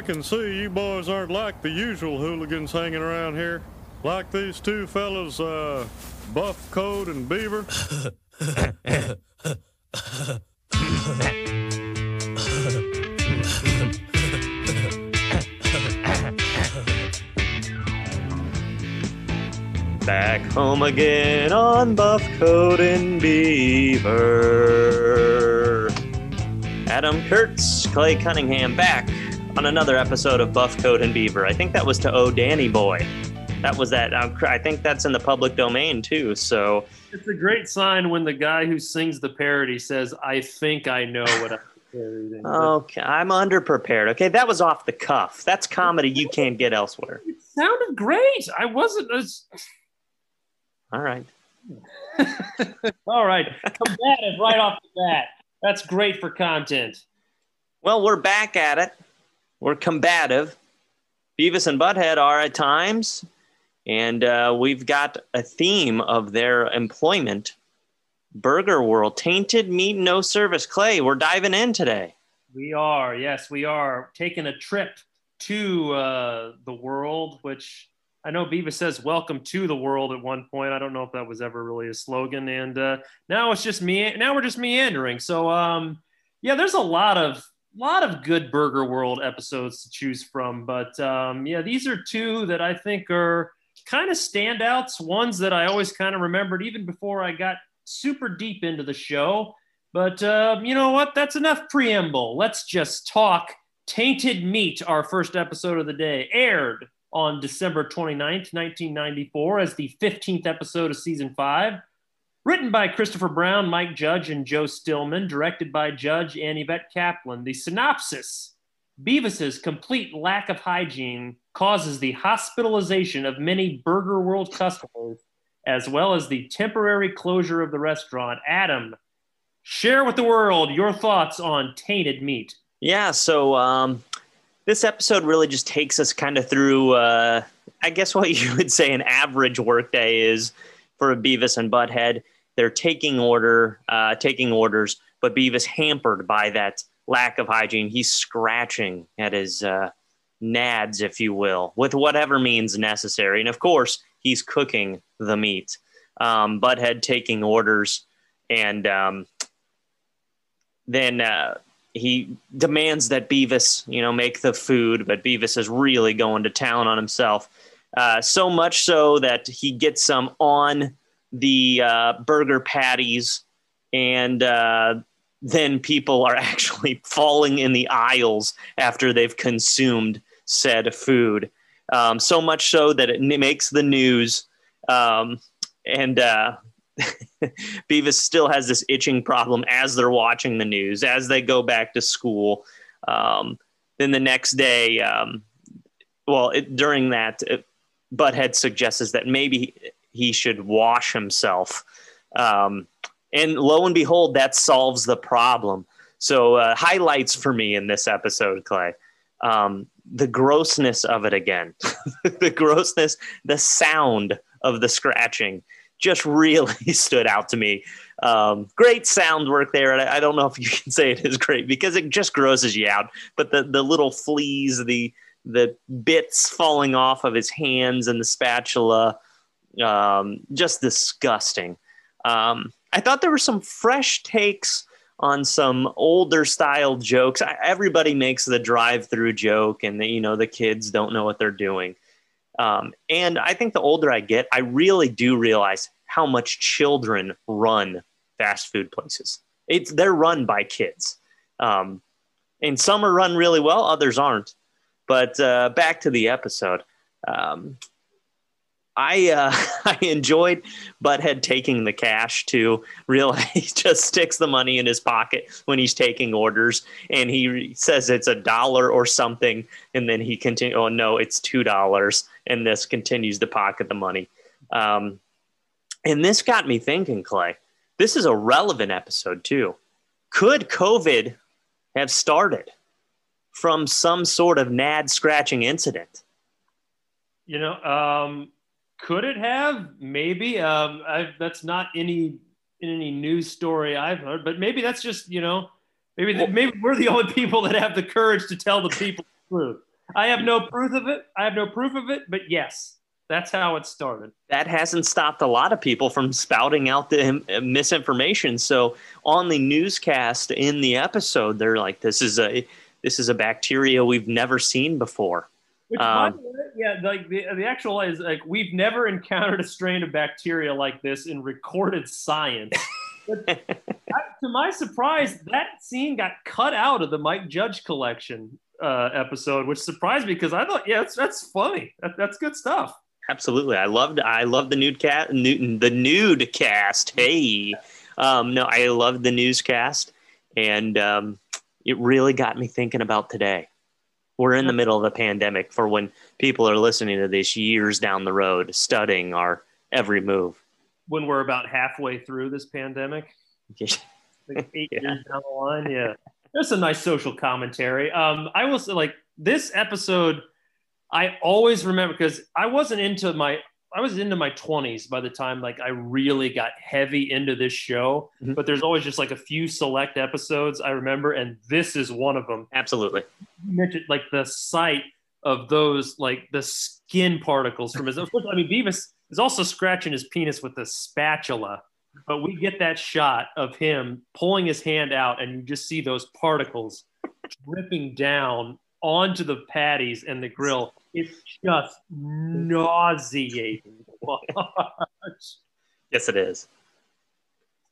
I can see, you boys aren't like the usual hooligans hanging around here. Like these two fellas, uh, Buff Coat and Beaver. Back home again on Buff Coat and Beaver. Adam Kurtz, Clay Cunningham back on another episode of Buff Coat and Beaver. I think that was to Oh Danny Boy. That was that. uh, I think that's in the public domain too. So It's a great sign when the guy who sings the parody says, "I think I know what I'm parodying." okay, I'm underprepared. Okay, that was off the cuff. That's comedy you can't get elsewhere. It sounded great. I wasn't as All right. all right. Combative right off the bat. That's great for content. Well, we're back at it. We're combative. Beavis and Butthead are at times, and uh, we've got a theme of their employment. Burger World, tainted meat, no service. Clay, we're diving in today. We are, yes, we are taking a trip to uh, the world, which I know Beavis says "Welcome to the world" at one point. I don't know if that was ever really a slogan, and uh, now it's just me. Now we're just meandering. So, um, yeah, there's a lot of lot of good Burger World episodes to choose from, but um, yeah, these are two that I think are kind of standouts. Ones that I always kind of remembered even before I got super deep into the show. But um, you know what? That's enough preamble. Let's just talk Tainted Meat, our first episode of the day, aired on December 29th, 1994, as the 15th episode of season five. Written by Christopher Brown, Mike Judge, and Joe Stillman, directed by Judge and Yvette Kaplan. The synopsis Beavis's complete lack of hygiene causes the hospitalization of many Burger World customers, as well as the temporary closure of the restaurant. Adam, share with the world your thoughts on tainted meat. Yeah, so um, this episode really just takes us kind of through, uh, I guess, what you would say an average workday is for Beavis and Butthead. They're taking order, uh, taking orders, but Beavis hampered by that lack of hygiene. He's scratching at his uh, nads, if you will, with whatever means necessary. And of course, he's cooking the meat. Um, Butthead taking orders, and um, then uh, he demands that Beavis, you know, make the food, but Beavis is really going to town on himself. Uh, so much so that he gets some on the uh, burger patties, and uh, then people are actually falling in the aisles after they've consumed said food. Um, so much so that it makes the news. Um, and uh, Beavis still has this itching problem as they're watching the news, as they go back to school. Um, then the next day, um, well, it, during that, it, Butthead suggests that maybe he should wash himself. Um, and lo and behold, that solves the problem. So, uh, highlights for me in this episode, Clay. Um, the grossness of it again, the grossness, the sound of the scratching just really stood out to me. Um, great sound work there. And I, I don't know if you can say it is great because it just grosses you out. But the, the little fleas, the, the bits falling off of his hands and the spatula, um, just disgusting. Um, I thought there were some fresh takes on some older style jokes. I, everybody makes the drive-through joke, and the, you know the kids don't know what they're doing. Um, and I think the older I get, I really do realize how much children run fast food places. It's they're run by kids, um, and some are run really well, others aren't. But uh, back to the episode. Um, I uh, I enjoyed Butthead taking the cash too. realize he just sticks the money in his pocket when he's taking orders, and he says it's a dollar or something, and then he continue. Oh no, it's two dollars, and this continues to pocket the money. Um, and this got me thinking, Clay. This is a relevant episode too. Could COVID have started from some sort of nad scratching incident? You know, um, could it have? Maybe. Um, I, that's not any any news story I've heard, but maybe that's just you know, maybe maybe we're the only people that have the courage to tell the people the truth. I have no proof of it. I have no proof of it, but yes, that's how it started. That hasn't stopped a lot of people from spouting out the misinformation. So on the newscast in the episode, they're like, "This is a this is a bacteria we've never seen before." Which, um, yeah, like the, the actual is like we've never encountered a strain of bacteria like this in recorded science. but to my surprise, that scene got cut out of the Mike Judge collection uh, episode, which surprised me because I thought, yeah, that's, that's funny. That, that's good stuff. Absolutely, I loved I loved the nude cat Newton the nude cast. Hey, um, no, I loved the newscast, and um, it really got me thinking about today. We're in the middle of a pandemic for when people are listening to this years down the road, studying our every move. When we're about halfway through this pandemic, like eight yeah. years down the line, yeah, that's a nice social commentary. Um, I will say, like this episode, I always remember because I wasn't into my I was into my 20s by the time like I really got heavy into this show. Mm-hmm. But there's always just like a few select episodes I remember, and this is one of them. Absolutely. You mentioned like the sight of those like the skin particles from his. I mean, Beavis is also scratching his penis with a spatula, but we get that shot of him pulling his hand out, and you just see those particles dripping down onto the patties and the grill. It's just nauseating. yes, it is.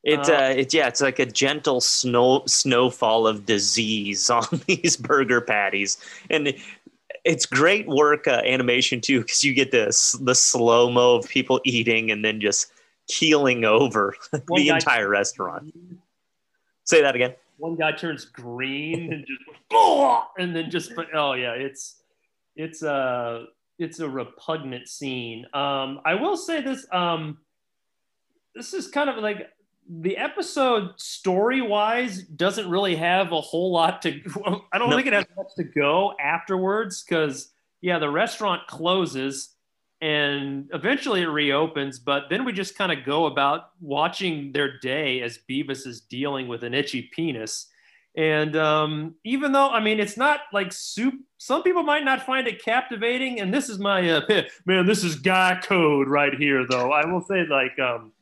It, uh, uh, it, yeah, it's like a gentle snow snowfall of disease on these burger patties, and it's great work uh, animation too because you get this the slow mo of people eating and then just keeling over the entire restaurant. Say that again one guy turns green and just and then just oh yeah, it's it's a it's a repugnant scene. Um, I will say this. Um, this is kind of like the episode story wise doesn't really have a whole lot to. I don't think it has much to go afterwards because yeah, the restaurant closes and eventually it reopens but then we just kind of go about watching their day as beavis is dealing with an itchy penis and um, even though i mean it's not like soup some people might not find it captivating and this is my uh, man this is guy code right here though i will say like um,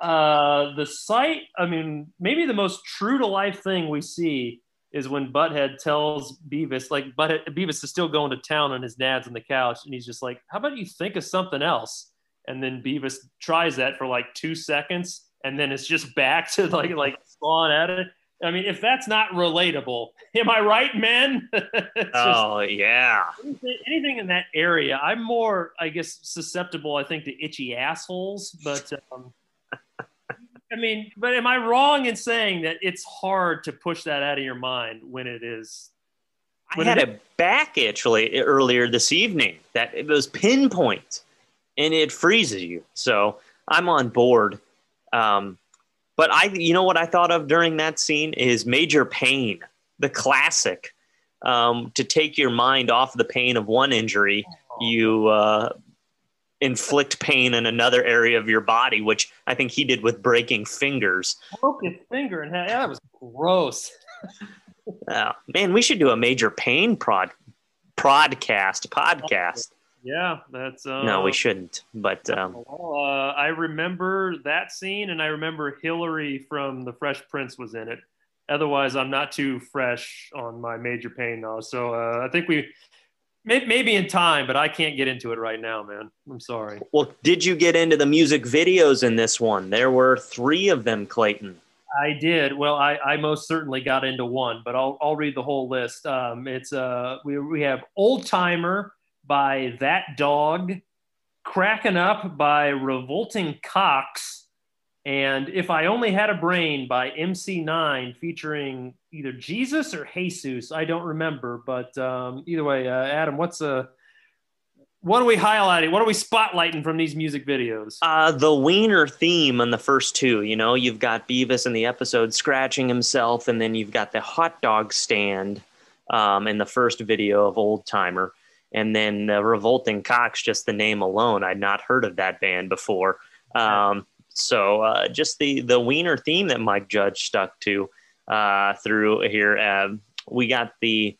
uh, the site i mean maybe the most true to life thing we see is when Butthead tells Beavis, like Butthead, Beavis is still going to town and his dad's on the couch, and he's just like, "How about you think of something else?" And then Beavis tries that for like two seconds, and then it's just back to like like spawn at it. I mean, if that's not relatable, am I right, man? oh yeah. Anything, anything, in that area, I'm more, I guess, susceptible. I think to itchy assholes, but um, I mean, but am I wrong in saying that it's hard to push that out of your mind when it is? When I had it, a back actually earlier this evening that it was pinpoint and it freezes you. So I'm on board. Um, but I, you know what I thought of during that scene is Major Payne, the classic. Um, to take your mind off the pain of one injury, you uh, inflict pain in another area of your body, which I think he did with breaking fingers. Broke his finger and that was gross. uh, man, we should do a Major Payne prod podcast podcast. Yeah, that's uh, no, we shouldn't. But um, well, uh, I remember that scene, and I remember Hillary from The Fresh Prince was in it. Otherwise, I'm not too fresh on my Major Payne now. So uh, I think we may, Maybe in time, but I can't get into it right now, man. I'm sorry. Well, did you get into the music videos in this one? There were three of them, Clayton. I did. Well, I, I most certainly got into one, but I'll, I'll read the whole list. Um, it's uh, we, we have Old Timer by That Dog, Cracking Up by Revolting Cocks, and If I Only Had a Brain by MC9 featuring either Jesus or Jesus. I don't remember, but um, either way, uh, Adam, what's a uh, what are we highlighting? What are we spotlighting from these music videos? Uh, the Wiener theme on the first two. You know, you've got Beavis in the episode scratching himself, and then you've got the hot dog stand um, in the first video of Old Timer. And then the Revolting Cocks, just the name alone, I'd not heard of that band before. Um, so uh, just the the Wiener theme that Mike Judge stuck to uh, through here. Uh, we got the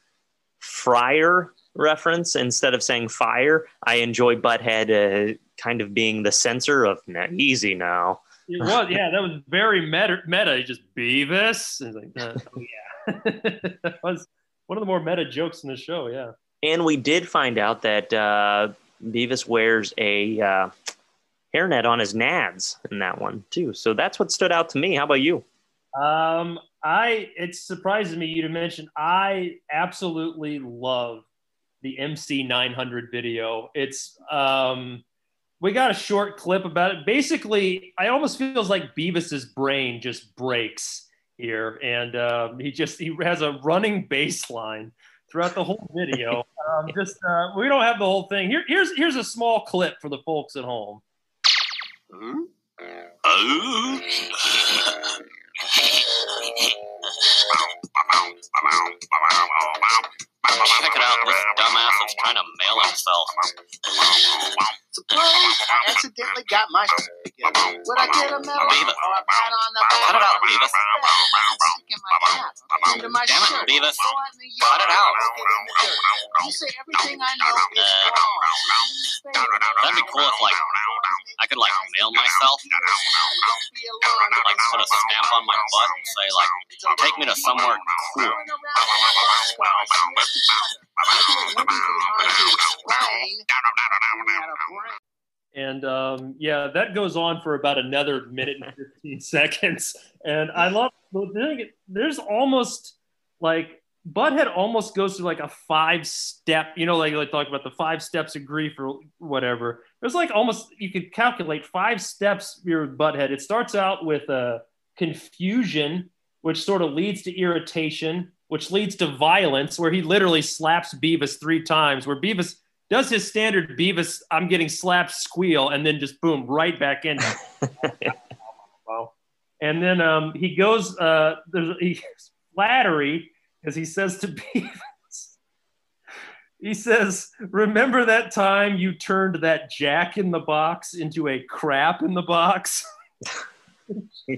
fryer reference instead of saying fire. I enjoy Butthead uh, kind of being the censor of "Nah, easy now. It was, yeah, that was very meta. Meta, just Beavis. Like, uh, oh, yeah, that was one of the more meta jokes in the show. Yeah, And we did find out that uh, Beavis wears a uh, hairnet on his nads in that one too. So that's what stood out to me. How about you? um, I it surprises me you to mention. I absolutely love the MC 900 video. It's um, we got a short clip about it. Basically, I almost feels like Beavis's brain just breaks here, and um, he just he has a running bass line throughout the whole video. um, just uh, we don't have the whole thing. Here, here's here's a small clip for the folks at home. Check it out. This dumbass is trying to mail himself. Suppose I accidentally got my shit together. Would I get a medal Beavis. or a pat on the back? Cut it out, Beavis. My cap, into my Damn it. Beavis. Go out in the Cut it out. stick in the dirt. You say everything I know is Uh, wrong. That'd be cool if, like, I could, like, mail myself. Like, put a stamp on my butt and say, like, take me to somewhere cool. And um, yeah, that goes on for about another minute and 15 seconds. And I love there's almost like Butthead almost goes through like a five step, you know, like like talk about the five steps of grief or whatever. There's like almost you could calculate five steps here with Butthead. It starts out with a confusion, which sort of leads to irritation, which leads to violence, where he literally slaps Beavis three times, where Beavis does his standard Beavis, I'm getting slapped squeal, and then just boom, right back in. And then um, he goes, uh, there's he, flattery, because he says to Beavis, he says, Remember that time you turned that jack in the box into a crap in the box?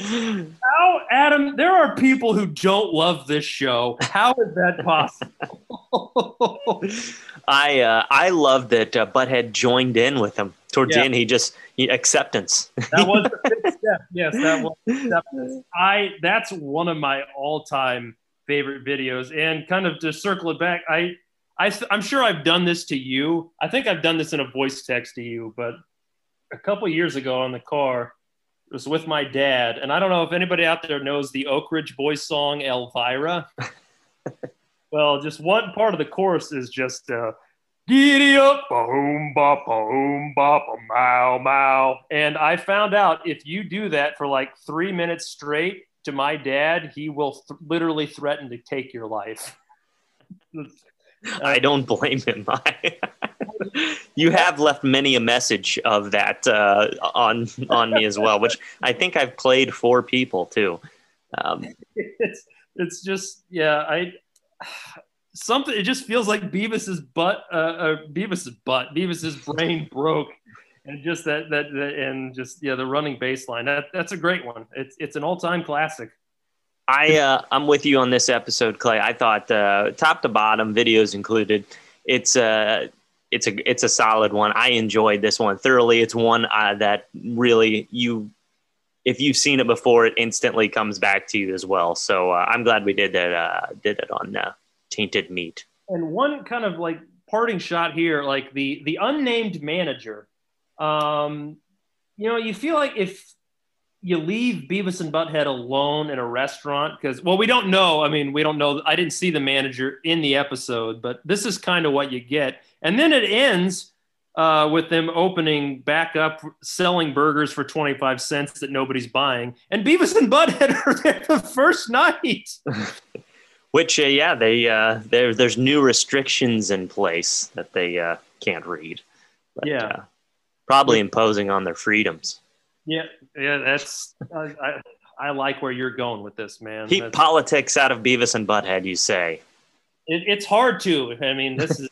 How, Adam, there are people who don't love this show. How is that possible? I uh, I love that uh, Butthead joined in with him towards Yeah. the end. He just he, acceptance. that was the fifth step. Yes, that was acceptance. I that's one of my all-time favorite videos. And kind of to circle it back, I I I'm sure I've done this to you. I think I've done this in a voice text to you, but a couple years ago on the car, it was with my dad, and I don't know if anybody out there knows the Oak Ridge Boys song Elvira. well, just one part of the chorus is just uh, Giddy up, boom, ba, boom, ba, mow, mow. And I found out if you do that for like three minutes straight to my dad, he will th- literally threaten to take your life. I don't blame him. you have left many a message of that uh, on on me as well, which I think I've played for people too. Um, it's it's just yeah I something it just feels like Beavis's butt uh, uh Beavis's butt Beavis's brain broke and just that, that that and just yeah the running baseline that that's a great one it's it's an all time classic I uh, I'm with you on this episode, Clay. I thought uh, top to bottom, videos included. It's a it's a it's a solid one. I enjoyed this one thoroughly. It's one uh, that really you, if you've seen it before, it instantly comes back to you as well. So uh, I'm glad we did that. Uh, did it on uh, Tainted Meat. and one kind of like parting shot here like the the unnamed manager um you know you feel like if you leave Beavis and Butthead alone in a restaurant because well we don't know I mean we don't know I didn't see the manager in the episode but this is kind of what you get and then it ends uh, with them opening back up selling burgers for 25 cents that nobody's buying and Beavis and Butthead are there the first night Which uh, yeah, they uh, there there's new restrictions in place that they uh, can't read. But, Yeah. uh, probably imposing on their freedoms. Yeah, yeah, that's I, I, I like where you're going with this, man. Keep That's- politics out of Beavis and Butthead, you say. it, it's hard to. I mean, this is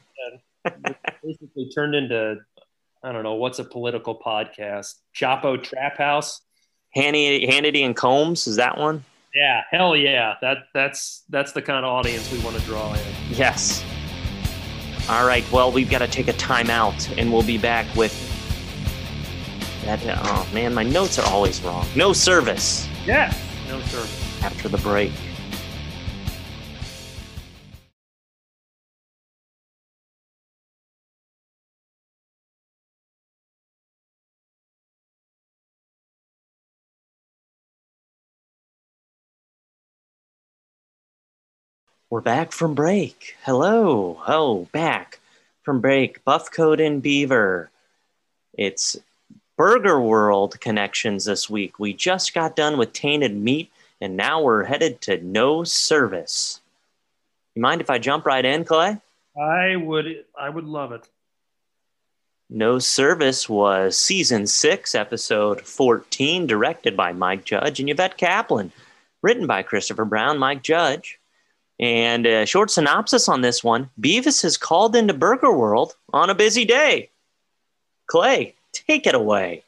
uh, basically turned into I don't know what's a political podcast. Chapo Trap House. Hannity, Hannity and Colmes is that one? Yeah, hell yeah. That that's that's the kind of audience we want to draw in. Yes. All right. Well, we've got to take a timeout, and we'll be back with that. Oh man, my notes are always wrong. No service Yeah. No service. after the break. We're back from break. Hello. Oh, back from break. Buff and Beaver. It's Burger World connections this week. We just got done with Tainted Meat, and now we're headed to No Service. You mind if I jump right in, Clay? I would I would love it. No Service was season six, episode 14, directed by Mike Judge and Yvette Kaplan, written by Christopher Brown, Mike Judge. And a short synopsis on this one Beavis is called into Burger World on a busy day. Clay, take it away.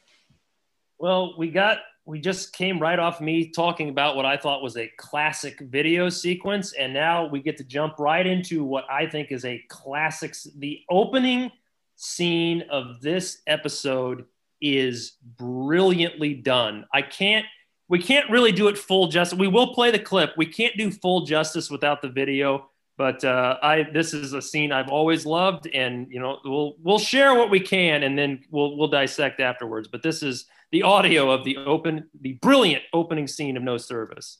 Well, we got we just came right off me talking about what I thought was a classic video sequence, and now we get to jump right into what I think is a classic. The opening scene of this episode is brilliantly done. I can't. We can't really do it full justice. We will play the clip. We can't do full justice without the video. But uh, I this is a scene I've always loved, and you know we'll we'll share what we can, and then we'll we'll dissect afterwards. But this is the audio of the open, the brilliant opening scene of No Service.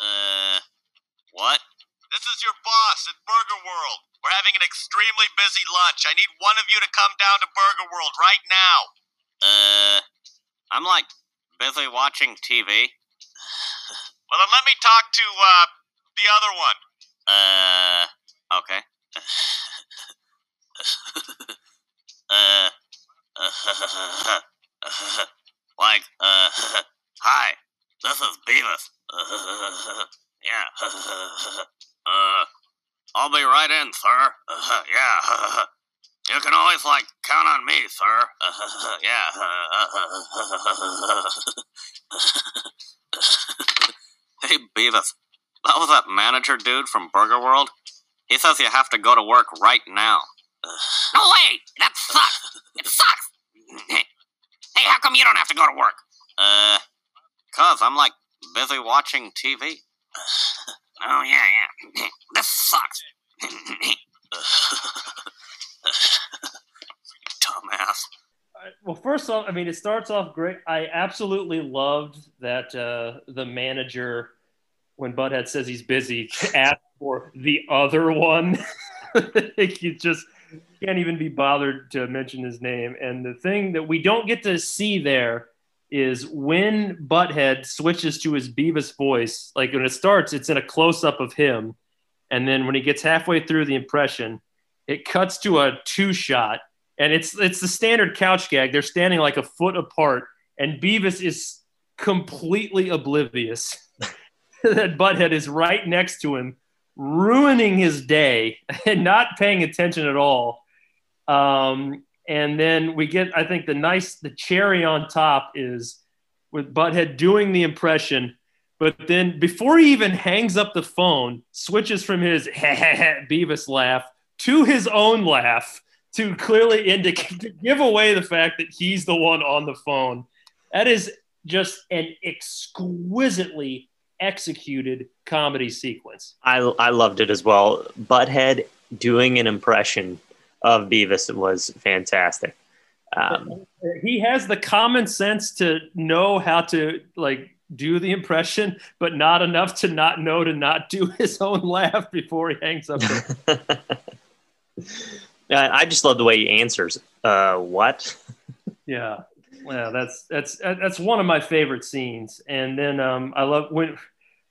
Uh, what? This is your boss at Burger World. We're having an extremely busy lunch. I need one of you to come down to Burger World right now. Uh, I'm like busy watching TV. well, then let me talk to, uh, the other one. Uh, okay. uh, like, uh, hi, this is Beavis. yeah. uh, I'll be right in, sir. yeah. You can always, like, count on me, sir. yeah. hey, Beavis. That was that manager dude from Burger World? He says you have to go to work right now. No way! That sucks! It sucks! hey, how come you don't have to go to work? Uh, cuz I'm like busy watching TV. oh, yeah, yeah. This sucks. Dumbass. Well, first off, I mean, it starts off great. I absolutely loved that uh, the manager, when Butthead says he's busy, asked for the other one. you just can't even be bothered to mention his name. And the thing that we don't get to see there is when Butthead switches to his Beavis voice, like when it starts, it's in a close up of him. And then when he gets halfway through the impression, it cuts to a two shot. And it's it's the standard couch gag. They're standing like a foot apart, and Beavis is completely oblivious that Butthead is right next to him, ruining his day and not paying attention at all. Um, and then we get, I think, the nice, the cherry on top is with Butthead doing the impression, but then before he even hangs up the phone, switches from his Beavis laugh to his own laugh to clearly indicate, to give away the fact that he's the one on the phone. That is just an exquisitely executed comedy sequence. I, I loved it as well. Butthead doing an impression of Beavis was fantastic. Um, he has the common sense to know how to like do the impression, but not enough to not know to not do his own laugh before he hangs up. I just love the way he answers. Uh, what? yeah, yeah, that's that's that's one of my favorite scenes. And then um, I love when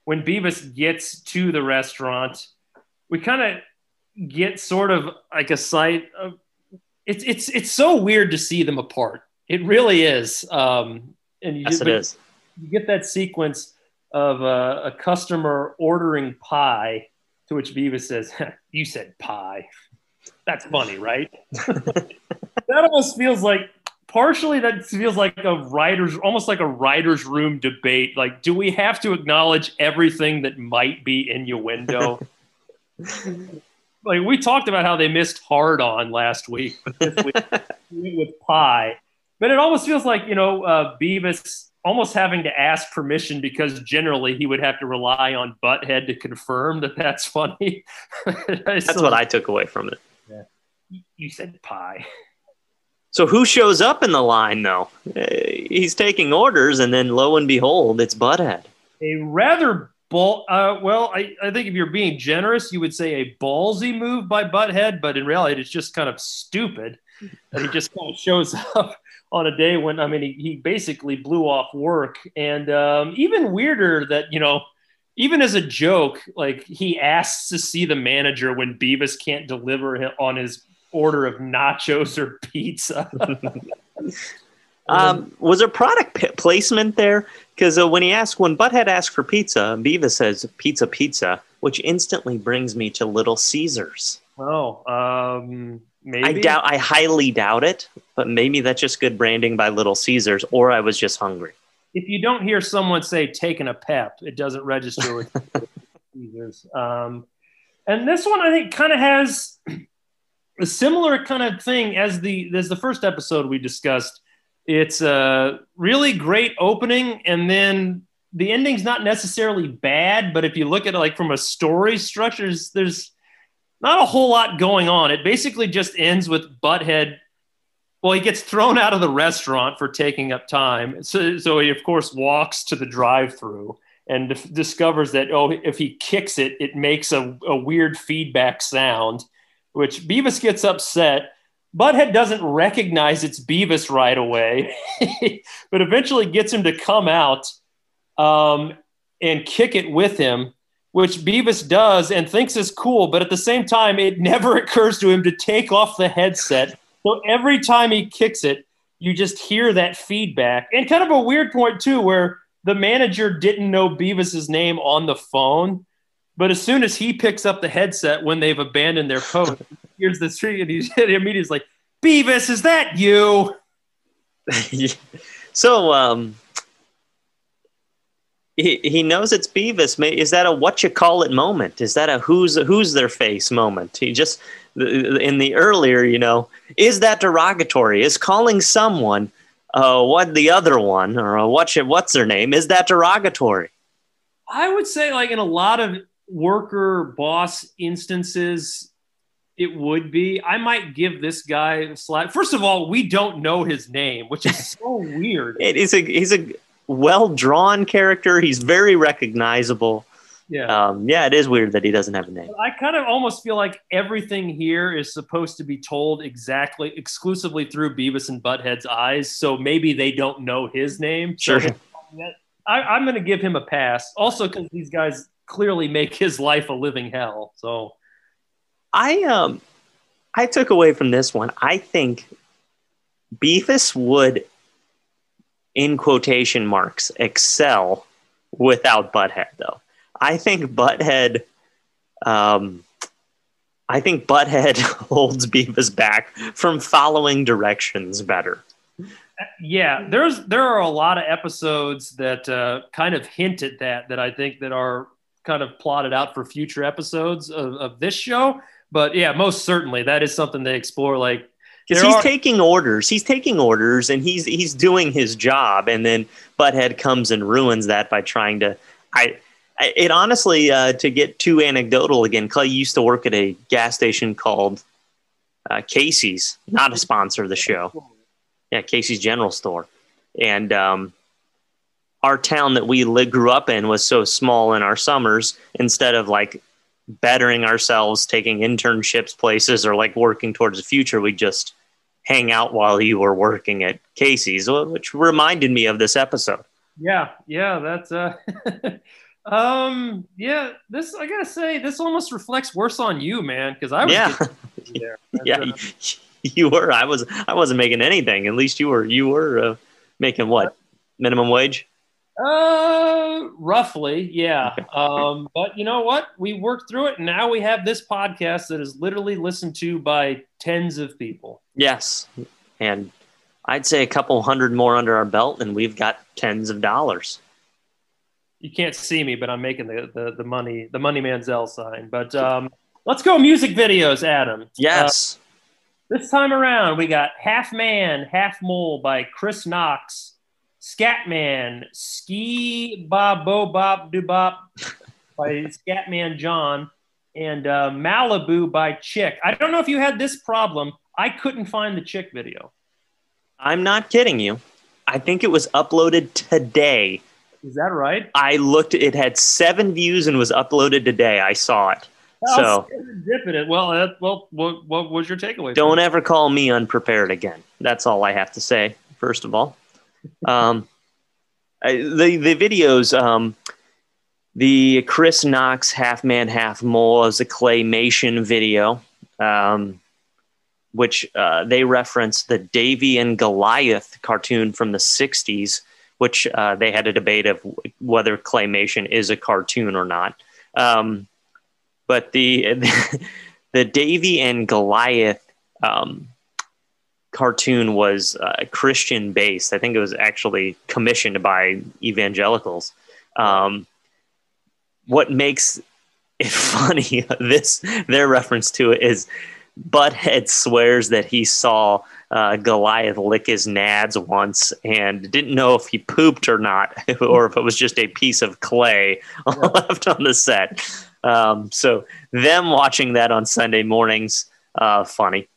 when Beavis gets to the restaurant, we kind of get sort of like a sight of it's it's it's so weird to see them apart. It really is. Um, and you Yes, it is. You get that sequence of uh, a customer ordering pie, to which Beavis says, "You said pie." That's funny, right? that almost feels like partially that feels like a writer's almost like a writer's room debate. Like, do we have to acknowledge everything that might be innuendo? like we talked about how they missed hard on last week, this week with pie. But it almost feels like, you know, uh, Beavis almost having to ask permission because generally he would have to rely on Butthead to confirm that that's funny. that's so, what I took away from it. You said pie. So who shows up in the line though? He's taking orders, and then lo and behold, it's Butthead. A rather ball. Uh, well, I, I think if you're being generous, you would say a ballsy move by Butthead, but in reality, it's just kind of stupid that he just kind of shows up on a day when I mean he, he basically blew off work, and um, even weirder that you know. Even as a joke, like he asks to see the manager when Beavis can't deliver on his order of nachos or pizza. um, was there product p- placement there? Because uh, when he asked, when Butthead asked for pizza, Beavis says pizza, pizza, which instantly brings me to Little Caesars. Oh, um, maybe. I doubt. I highly doubt it, but maybe that's just good branding by Little Caesars, or I was just hungry. If you don't hear someone say "taking a pep," it doesn't register with Caesars. Um, and this one, I think, kind of has a similar kind of thing as the as the first episode we discussed. It's a really great opening, and then the ending's not necessarily bad, but if you look at it like from a story structure, there's, there's not a whole lot going on. It basically just ends with Butthead. Well, he gets thrown out of the restaurant for taking up time. So, so he, of course, walks to the drive through and discovers that, oh, if he kicks it, it makes a, a weird feedback sound which Beavis gets upset. Butthead doesn't recognize it's Beavis right away, but eventually gets him to come out um, and kick it with him, which Beavis does and thinks is cool. But at the same time, it never occurs to him to take off the headset. So every time he kicks it, you just hear that feedback. And kind of a weird point, too, where the manager didn't know Beavis's name on the phone. But as soon as he picks up the headset when they've abandoned their post, hears the tree and he's immediately is like, Beavis, is that you? so um, he, he knows it's Beavis. Is that a what you call it moment? Is that a who's who's their face moment? He just in the earlier, you know, is that derogatory? Is calling someone uh, what the other one or what what's their name? Is that derogatory? I would say like in a lot of worker boss instances, it would be. I might give this guy slack. First of all, we don't know his name, which is so weird. It is a he's a well drawn character. He's very recognizable. Yeah. Um, yeah, it is weird that he doesn't have a name. I kind of almost feel like everything here is supposed to be told exactly, exclusively through Beavis and Butthead's eyes. So maybe they don't know his name. Sure. So I, am going to give him a pass. Also, because these guys clearly make his life a living hell. So I um I took away from this one. I think Beavis would in quotation marks excel without Butthead though. I think Butthead um I think Butthead holds Beavis back from following directions better. Yeah, there's there are a lot of episodes that uh, kind of hint at that that I think that are kind of plotted out for future episodes of, of this show. But yeah, most certainly that is something they explore. Like because he's are- taking orders, he's taking orders, and he's he's doing his job, and then Butthead comes and ruins that by trying to. I, I it honestly uh, to get too anecdotal again. Clay used to work at a gas station called uh, Casey's, not a sponsor of the show. Yeah, Casey's General Store, and um, our town that we li- grew up in was so small in our summers instead of like bettering ourselves taking internships places or like working towards the future we just hang out while you were working at casey's which reminded me of this episode. Yeah yeah that's uh um yeah this i gotta say this almost reflects worse on you man because i was yeah. yeah uh, you were i was i wasn't making anything at least you were you were uh, making what? Minimum wage uh, roughly, yeah. Um, but you know what? We worked through it, and now we have this podcast that is literally listened to by tens of people. Yes, and I'd say a couple hundred more under our belt, and we've got tens of dollars. You can't see me, but I'm making the the, the money the money Manziel sign. But um, let's go music videos, Adam. Yes. Uh, this time around, we got Half Man, Half Mole by Chris Knox, Scatman, Ski Bob Bo Bob Do Bop by Scatman John, and uh, Malibu by Chick. I don't know if you had this problem. I couldn't find the Chick video. I'm not kidding you. I think it was uploaded today. Is that right? I looked, it had seven views and was uploaded today. I saw it. So. Well, uh, well, what, what was your takeaway? don't ever call me unprepared again. That's all I have to say. First of all, um, I, the the videos, um, the Chris Knox half man half mole is a claymation video, um, which uh, they reference the Davey and Goliath cartoon from the '60s, which uh, they had a debate of whether claymation is a cartoon or not. Um, but the the Davey and Goliath um, cartoon was uh, Christian based. I think it was actually commissioned by evangelicals. Um, what makes it funny, this their reference to it is Butthead swears that he saw uh, Goliath lick his nads once and didn't know if he pooped or not, or if it was just a piece of clay left on the set. Um, so them watching that on Sunday mornings, uh, funny.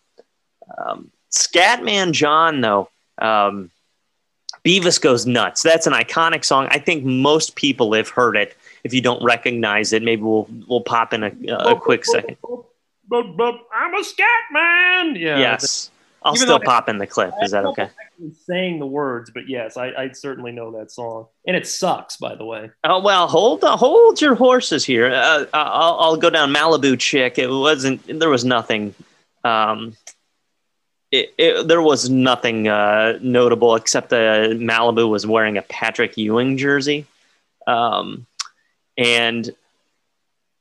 Um, Scatman John, though, um, Beavis goes nuts. That's an iconic song. I think most people have heard it. If you don't recognize it, maybe we'll we'll pop in a, a quick second. I'm a scat man. Yeah. Yes, I'll Even still though I- pop in the clip. Is that okay? Saying the words, but yes, I, I certainly know that song, and it sucks, by the way. Oh well, hold hold your horses here. Uh, I'll, I'll go down Malibu chick. It wasn't. There was nothing. Um, it, it, there was nothing uh, notable except that Malibu was wearing a Patrick Ewing jersey, um, and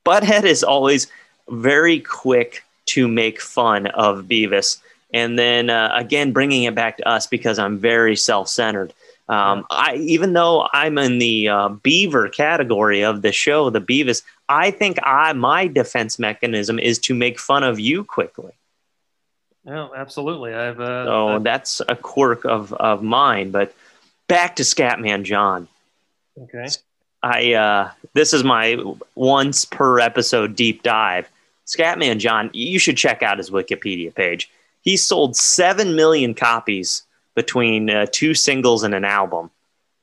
Butthead is always very quick to make fun of Beavis, and then uh, again bringing it back to us because I'm very self-centered. Um, I even though I'm in the uh, Beaver category of the show, the Beavis, I think I my defense mechanism is to make fun of you quickly. No, absolutely. I've uh, So I've- that's a quirk of of mine. But back to Scatman John. okay. I uh, this is my once per episode deep dive. Scatman John, you should check out his Wikipedia page. He sold seven million copies between uh, two singles and an album.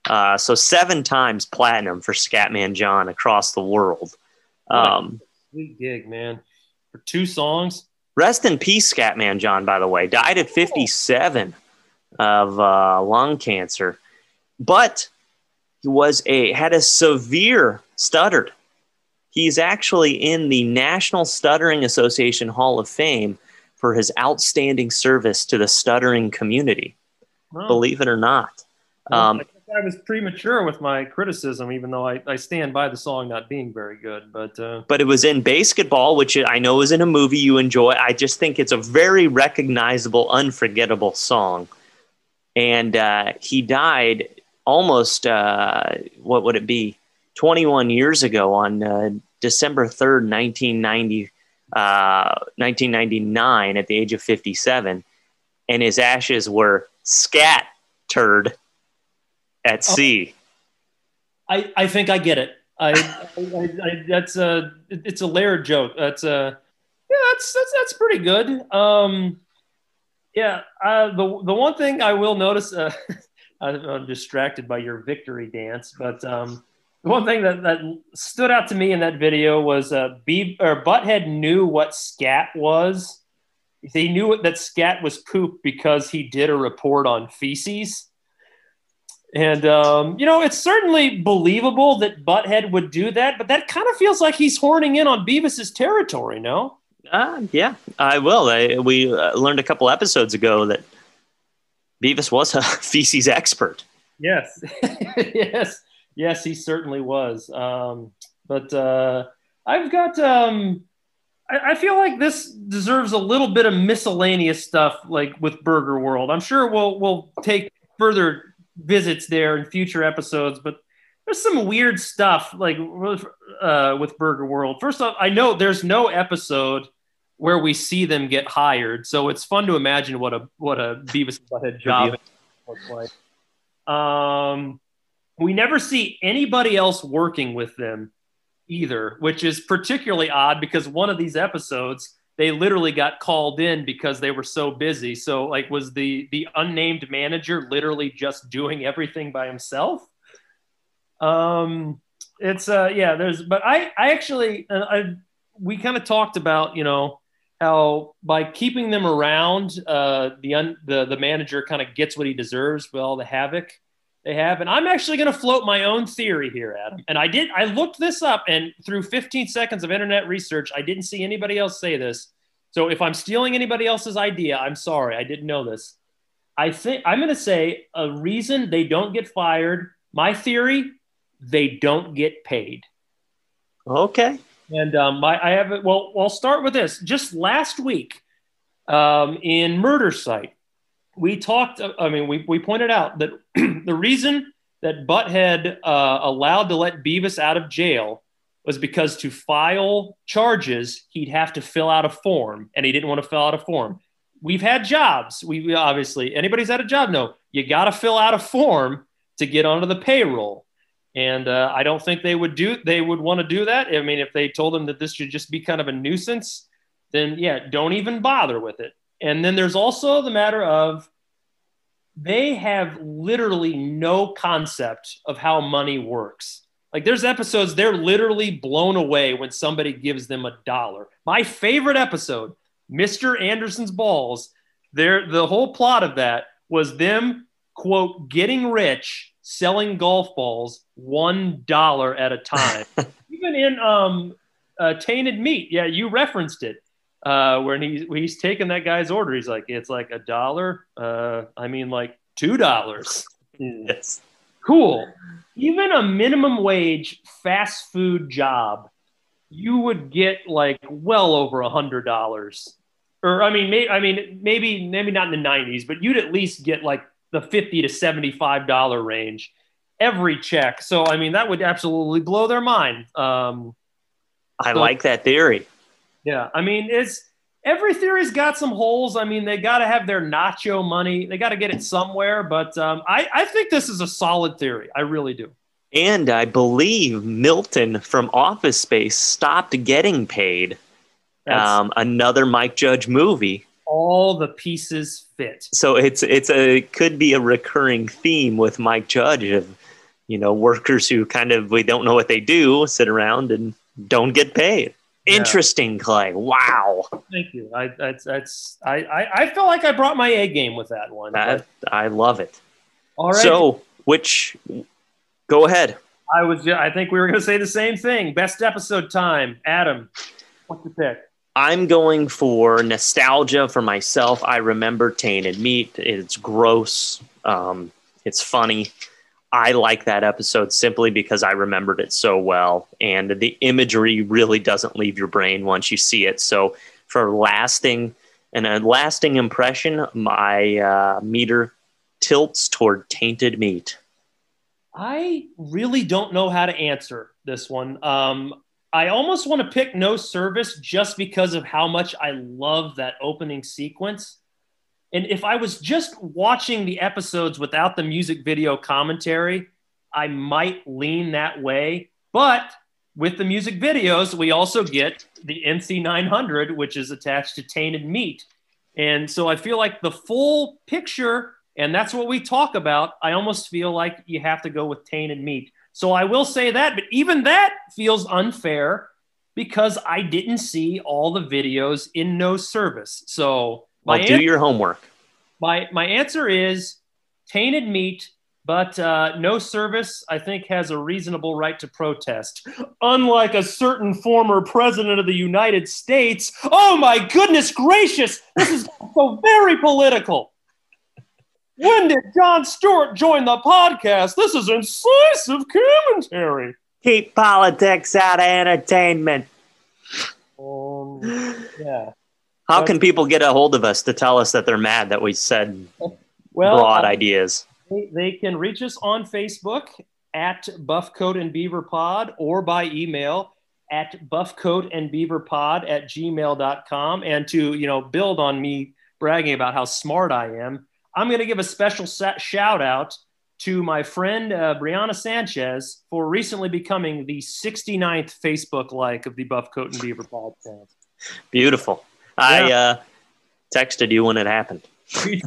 Uh, so seven times platinum for Scatman John across the world. Um, Sweet gig, man. For two songs. Rest in peace, Scatman John. By the way, died at 57 of uh, lung cancer, but he was a had a severe stuttered. He's actually in the National Stuttering Association Hall of Fame for his outstanding service to the stuttering community. Oh, Believe it or not. Um, I was premature with my criticism, even though I, I stand by the song not being very good. But uh, but it was in basketball, which I know is in a movie you enjoy. I just think it's a very recognizable, unforgettable song. And uh, he died almost, uh, what would it be, 21 years ago on uh, December 3rd, 1990, uh, 1999, at the age of 57. And his ashes were scattered at sea. I, I think I get it. I, I, I, that's a it's a layered joke. That's a yeah. That's that's that's pretty good. Um, yeah. Uh, the the one thing I will notice, uh, I'm distracted by your victory dance, but um, the one thing that, that stood out to me in that video was uh, Be- or Butthead knew what scat was. He knew that scat was poop because he did a report on feces. And um, you know, it's certainly believable that Butthead would do that, but that kind of feels like he's horning in on Beavis's territory, no? Uh, yeah, I will. I, we uh, learned a couple episodes ago that Beavis was a feces expert. Yes, yes, yes, he certainly was. Um, but uh, I've got, um, I, I feel like this deserves a little bit of miscellaneous stuff, like with Burger World. I'm sure we'll we'll take further visits there in future episodes, but there's some weird stuff like uh, with Burger World. First off, I know there's no episode where we see them get hired, so it's fun to imagine what a what a Beavis and Butthead job looks like. Um, we never see anybody else working with them either, which is particularly odd because one of these episodes they literally got called in because they were so busy. So like was the the unnamed manager literally just doing everything by himself? Um it's uh yeah, there's but I I actually uh, I we kind of talked about, you know, how by keeping them around uh the un, the the manager kind of gets what he deserves with all the havoc they have. And I'm actually going to float my own theory here, Adam. And I did, I looked this up, and through 15 seconds of internet research, I didn't see anybody else say this. So if I'm stealing anybody else's idea, I'm sorry. I didn't know this. I think I'm going to say a reason they don't get fired. My theory, they don't get paid. Okay. And um, my, I have. Well, I'll start with this. Just last week um, in Murder Site, we talked, I mean, we, we pointed out that the reason that Butthead uh, allowed to let Beavis out of jail was because to file charges, he'd have to fill out a form, and he didn't want to fill out a form. We've had jobs. We obviously, anybody's had a job, no, you got to fill out a form to get onto the payroll. And uh, I don't think they would do, they would want to do that. I mean, if they told them that this should just be kind of a nuisance, then yeah, don't even bother with it. And then there's also the matter of they have literally no concept of how money works. Like there's episodes they're literally blown away when somebody gives them a dollar. My favorite episode, Mr. Anderson's balls, there the whole plot of that was them quote getting rich selling golf balls one dollar at a time. Even in um, uh, Tainted Meat, yeah, you referenced it uh, when he's when he's taking that guy's order. He's like, it's like a dollar. Uh, I mean, like two dollars. Yes. Cool. Even a minimum wage fast food job, you would get like well over a hundred dollars. Or I mean, may, I mean, maybe maybe not in the '90s, but you'd at least get like the fifty to seventy-five dollar range every check. So I mean, that would absolutely blow their mind. Um, I so, like that theory. Yeah, I mean, it's every theory's got some holes. I mean, they got to have their nacho money. They got to get it somewhere. But um, I, I think this is a solid theory. I really do. And I believe Milton from Office Space stopped getting paid. Um, another Mike Judge movie. All the pieces fit. So it's it's a it could be a recurring theme with Mike Judge of you know workers who kind of we don't know what they do, sit around and don't get paid. Interesting, yeah. Clay. Wow. Thank you. I that's that's I, I I feel like I brought my A game with that one. That, I love it. All right. So which go ahead. I was I think we were gonna say the same thing. Best episode time. Adam, what's the pick? I'm going for nostalgia for myself. I remember Tainted Meat. It's gross. Um, it's funny. I like that episode simply because I remembered it so well. And the imagery really doesn't leave your brain once you see it. So, for lasting and a lasting impression, my uh, meter tilts toward tainted meat. I really don't know how to answer this one. Um, I almost want to pick no service just because of how much I love that opening sequence. And if I was just watching the episodes without the music video commentary, I might lean that way. But with the music videos, we also get the NC 900, which is attached to Tainted Meat. And so I feel like the full picture, and that's what we talk about, I almost feel like you have to go with Tainted Meat. So I will say that, but even that feels unfair because I didn't see all the videos in no service. So well, do your homework. My my answer is tainted meat, but uh, no service. I think has a reasonable right to protest. Unlike a certain former president of the United States. Oh my goodness gracious! This is so very political. When did Jon Stewart join the podcast? This is incisive commentary. Keep politics out of entertainment. Um, Yeah. How But- can people get a hold of us to tell us that they're mad that we said Well, broad uh, ideas? They, they can reach us on Facebook at Buffcoat and Beaver Pod or by email at buffcoat and beaver pod at gmail.com. And to, you know, build on me bragging about how smart I am, I'm going to give a special shout out to my friend uh, Brianna Sanchez for recently becoming the 69th Facebook like of the Buffcoat and Beaver podcast. Beautiful. I uh, texted you when it happened. You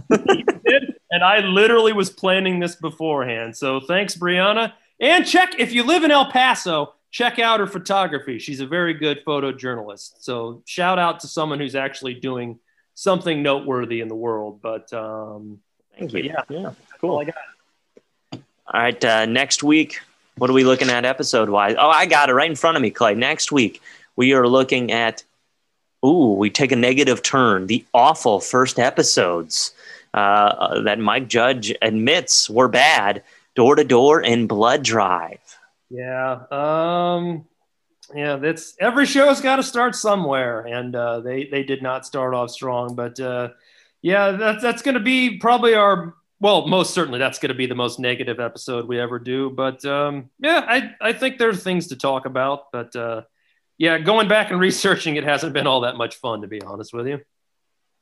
did, and I literally was planning this beforehand. So thanks, Brianna. And check if you live in El Paso, check out her photography. She's a very good photojournalist. So shout out to someone who's actually doing something noteworthy in the world. But um, Thank you. Yeah. yeah cool. I got. All right, uh, next week, what are we looking at episode wise? Oh, I got it right in front of me, Clay. Next week, we are looking at, ooh, we take a negative turn, the awful first episodes uh, that Mike Judge admits were bad Door to Door and Blood Drive. Yeah. Um, yeah, that's every show's got to start somewhere, and uh, they they did not start off strong. But uh, yeah, that's that's going to be probably our well, most certainly that's going to be the most negative episode we ever do. But um, yeah, I I think there's things to talk about. But uh, yeah, going back and researching it hasn't been all that much fun, to be honest with you.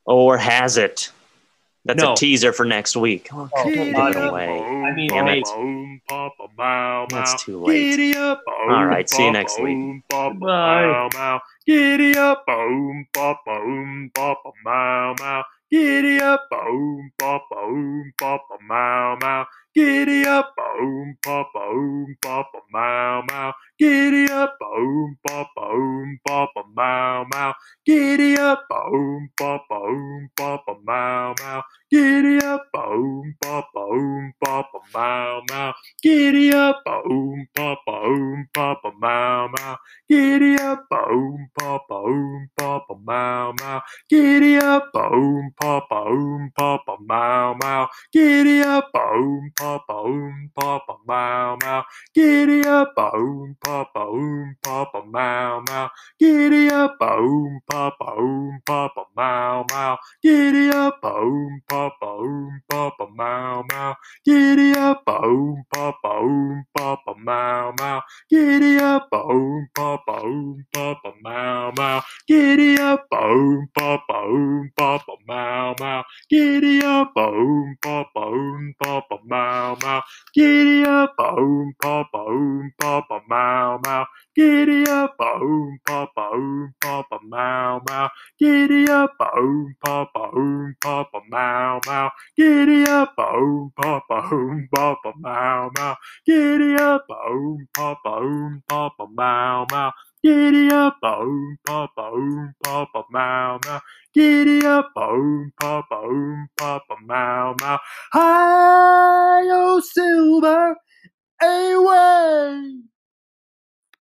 Or has it? That's No. a teaser for next week. Oh, Oh, give it I- away. I mean, Damn it. That's too late. All right, see you next week. Bye. Giddy up, boom, pop, boom, pop, mow, mow. Giddy up, boom, pop, boom, pop, mow, mow. Giddy up, boom, pop, boom, pop, mow, mow. Giddy up, boom, pop, boom, pop, mow, mow. Giddy up, boom, pop, boom, pop, mow, mow. Giddy up, boom, pop, boom, pop, mow, mow. Giddy up, boom, pop, boom, pop, mow, mow. Giddy up, boom, pop, boom, pop, mow, mow. Giddy up, boom, pop, boom, pop, mow, mow. Giddy up, boom, pop, boom, pop, mow, mow. Giddy up, boom, pop, boom, pop, mow, mow. Giddy up, boom, pop, boom, pop, mow, mow. Giddy up, boom, pop, boom, pop, mow, mow. Giddy up, boom, pop, boom, pop, mow, mow. Giddy up, boom, pop, boom, pop, mow, mow. Giddy up, boom, pop, boom, pop, mow, mow. Giddy up, boom, pop, boom, pop, mow, mow. Giddy up, boom, pop, boom, pop, mow, mow. Giddy up, boom, pop, boom, pop, mow, mow. Giddy up, boom, pop, boom, pop, mow, mow. Giddy up, boom, pop, boom, pop, mow, mow. Giddy up, boom, pop, boom, pop, mow, mow. Giddy up, boom, pop, boom, pop, mow, mow. Giddy up, boom, pop, boom, pop, mow, mow. Hi, oh silver, away.